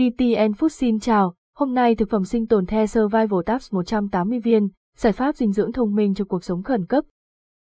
ETN Food xin chào, hôm nay thực phẩm sinh tồn The Survival Tabs 180 viên, giải pháp dinh dưỡng thông minh cho cuộc sống khẩn cấp.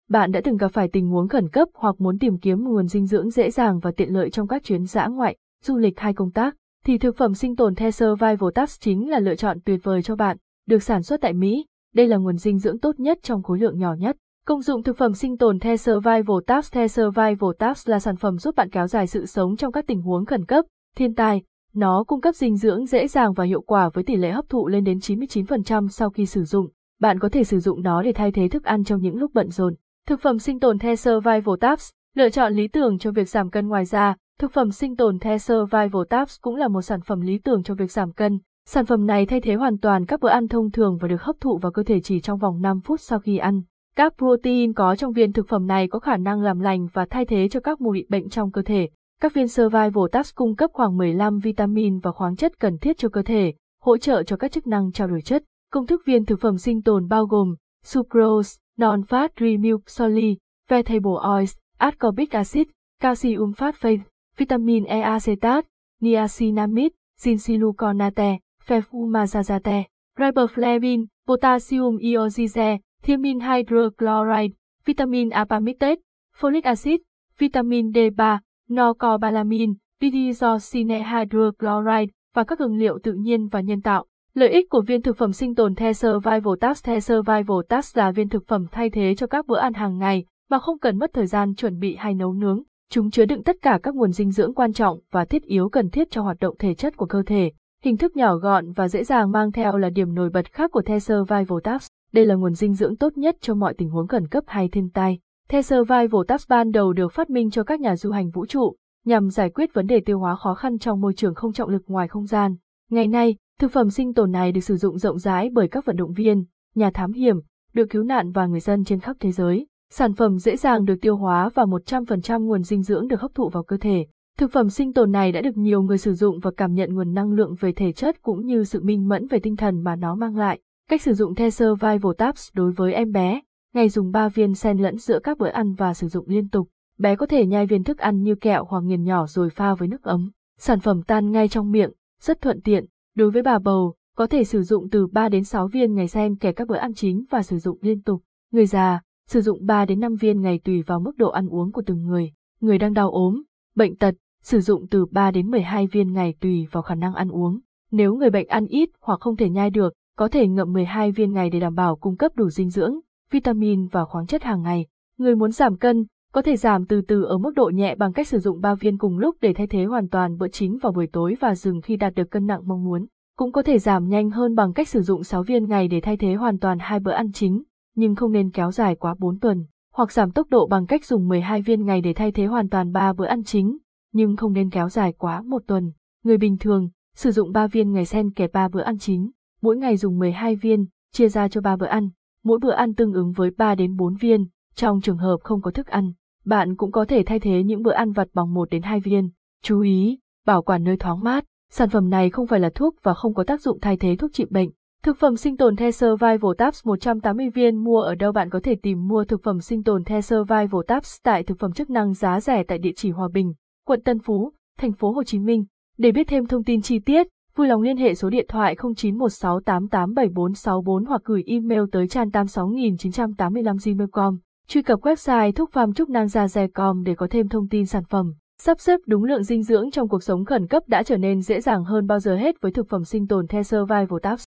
Bạn đã từng gặp phải tình huống khẩn cấp hoặc muốn tìm kiếm nguồn dinh dưỡng dễ dàng và tiện lợi trong các chuyến dã ngoại, du lịch hay công tác, thì thực phẩm sinh tồn The Survival Tabs chính là lựa chọn tuyệt vời cho bạn, được sản xuất tại Mỹ. Đây là nguồn dinh dưỡng tốt nhất trong khối lượng nhỏ nhất. Công dụng thực phẩm sinh tồn The Survival Tabs The Survival Tabs là sản phẩm giúp bạn kéo dài sự sống trong các tình huống khẩn cấp, thiên tai, nó cung cấp dinh dưỡng dễ dàng và hiệu quả với tỷ lệ hấp thụ lên đến 99% sau khi sử dụng. Bạn có thể sử dụng nó để thay thế thức ăn trong những lúc bận rộn. Thực phẩm sinh tồn The Survival Tabs, lựa chọn lý tưởng cho việc giảm cân ngoài ra, thực phẩm sinh tồn The Survival Tabs cũng là một sản phẩm lý tưởng cho việc giảm cân. Sản phẩm này thay thế hoàn toàn các bữa ăn thông thường và được hấp thụ vào cơ thể chỉ trong vòng 5 phút sau khi ăn. Các protein có trong viên thực phẩm này có khả năng làm lành và thay thế cho các mùi bệnh trong cơ thể. Các viên Survival Tax cung cấp khoảng 15 vitamin và khoáng chất cần thiết cho cơ thể, hỗ trợ cho các chức năng trao đổi chất. Công thức viên thực phẩm sinh tồn bao gồm sucrose, non-fat remilk soli, vegetable oils, ascorbic acid, calcium phosphate, vitamin E acetate, niacinamide, zinsiluconate, fefumazazate, riboflavin, potassium iodide, thiamin hydrochloride, vitamin A palmitate, folic acid, vitamin D3, norcobalamin, pidizocine hydrochloride và các hương liệu tự nhiên và nhân tạo. Lợi ích của viên thực phẩm sinh tồn The Survival Tax The Survival Tax là viên thực phẩm thay thế cho các bữa ăn hàng ngày mà không cần mất thời gian chuẩn bị hay nấu nướng. Chúng chứa đựng tất cả các nguồn dinh dưỡng quan trọng và thiết yếu cần thiết cho hoạt động thể chất của cơ thể. Hình thức nhỏ gọn và dễ dàng mang theo là điểm nổi bật khác của The Survival Tax. Đây là nguồn dinh dưỡng tốt nhất cho mọi tình huống khẩn cấp hay thiên tai. The Survival Tabs ban đầu được phát minh cho các nhà du hành vũ trụ, nhằm giải quyết vấn đề tiêu hóa khó khăn trong môi trường không trọng lực ngoài không gian. Ngày nay, thực phẩm sinh tồn này được sử dụng rộng rãi bởi các vận động viên, nhà thám hiểm, đội cứu nạn và người dân trên khắp thế giới. Sản phẩm dễ dàng được tiêu hóa và 100% nguồn dinh dưỡng được hấp thụ vào cơ thể. Thực phẩm sinh tồn này đã được nhiều người sử dụng và cảm nhận nguồn năng lượng về thể chất cũng như sự minh mẫn về tinh thần mà nó mang lại. Cách sử dụng The Survival Tabs đối với em bé, ngày dùng 3 viên xen lẫn giữa các bữa ăn và sử dụng liên tục. Bé có thể nhai viên thức ăn như kẹo hoặc nghiền nhỏ rồi pha với nước ấm. Sản phẩm tan ngay trong miệng, rất thuận tiện. Đối với bà bầu, có thể sử dụng từ 3 đến 6 viên ngày xen kể các bữa ăn chính và sử dụng liên tục. Người già, sử dụng 3 đến 5 viên ngày tùy vào mức độ ăn uống của từng người. Người đang đau ốm, bệnh tật, sử dụng từ 3 đến 12 viên ngày tùy vào khả năng ăn uống. Nếu người bệnh ăn ít hoặc không thể nhai được, có thể ngậm 12 viên ngày để đảm bảo cung cấp đủ dinh dưỡng, vitamin và khoáng chất hàng ngày. Người muốn giảm cân, có thể giảm từ từ ở mức độ nhẹ bằng cách sử dụng 3 viên cùng lúc để thay thế hoàn toàn bữa chính vào buổi tối và dừng khi đạt được cân nặng mong muốn. Cũng có thể giảm nhanh hơn bằng cách sử dụng 6 viên ngày để thay thế hoàn toàn hai bữa ăn chính, nhưng không nên kéo dài quá 4 tuần, hoặc giảm tốc độ bằng cách dùng 12 viên ngày để thay thế hoàn toàn 3 bữa ăn chính, nhưng không nên kéo dài quá một tuần. Người bình thường, sử dụng 3 viên ngày xen kẹp 3 bữa ăn chính, mỗi ngày dùng 12 viên, chia ra cho 3 bữa ăn mỗi bữa ăn tương ứng với 3 đến 4 viên, trong trường hợp không có thức ăn, bạn cũng có thể thay thế những bữa ăn vặt bằng 1 đến 2 viên. Chú ý, bảo quản nơi thoáng mát, sản phẩm này không phải là thuốc và không có tác dụng thay thế thuốc trị bệnh. Thực phẩm sinh tồn The Survival Tabs 180 viên mua ở đâu bạn có thể tìm mua thực phẩm sinh tồn The Survival Tabs tại thực phẩm chức năng giá rẻ tại địa chỉ Hòa Bình, quận Tân Phú, thành phố Hồ Chí Minh. Để biết thêm thông tin chi tiết, Vui lòng liên hệ số điện thoại 0916887464 hoặc gửi email tới chan 86985 gmail com Truy cập website thúc pham trúc nang gia com để có thêm thông tin sản phẩm. Sắp xếp đúng lượng dinh dưỡng trong cuộc sống khẩn cấp đã trở nên dễ dàng hơn bao giờ hết với thực phẩm sinh tồn The Survival Tabs.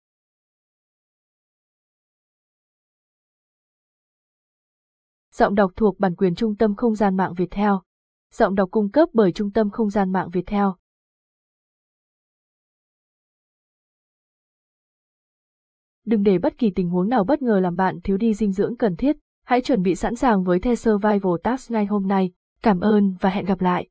Giọng đọc thuộc bản quyền Trung tâm Không gian mạng Việt Theo. Giọng đọc cung cấp bởi Trung tâm Không gian mạng Việt Theo. Đừng để bất kỳ tình huống nào bất ngờ làm bạn thiếu đi dinh dưỡng cần thiết. Hãy chuẩn bị sẵn sàng với The Survival Task ngay hôm nay. Cảm ơn và hẹn gặp lại.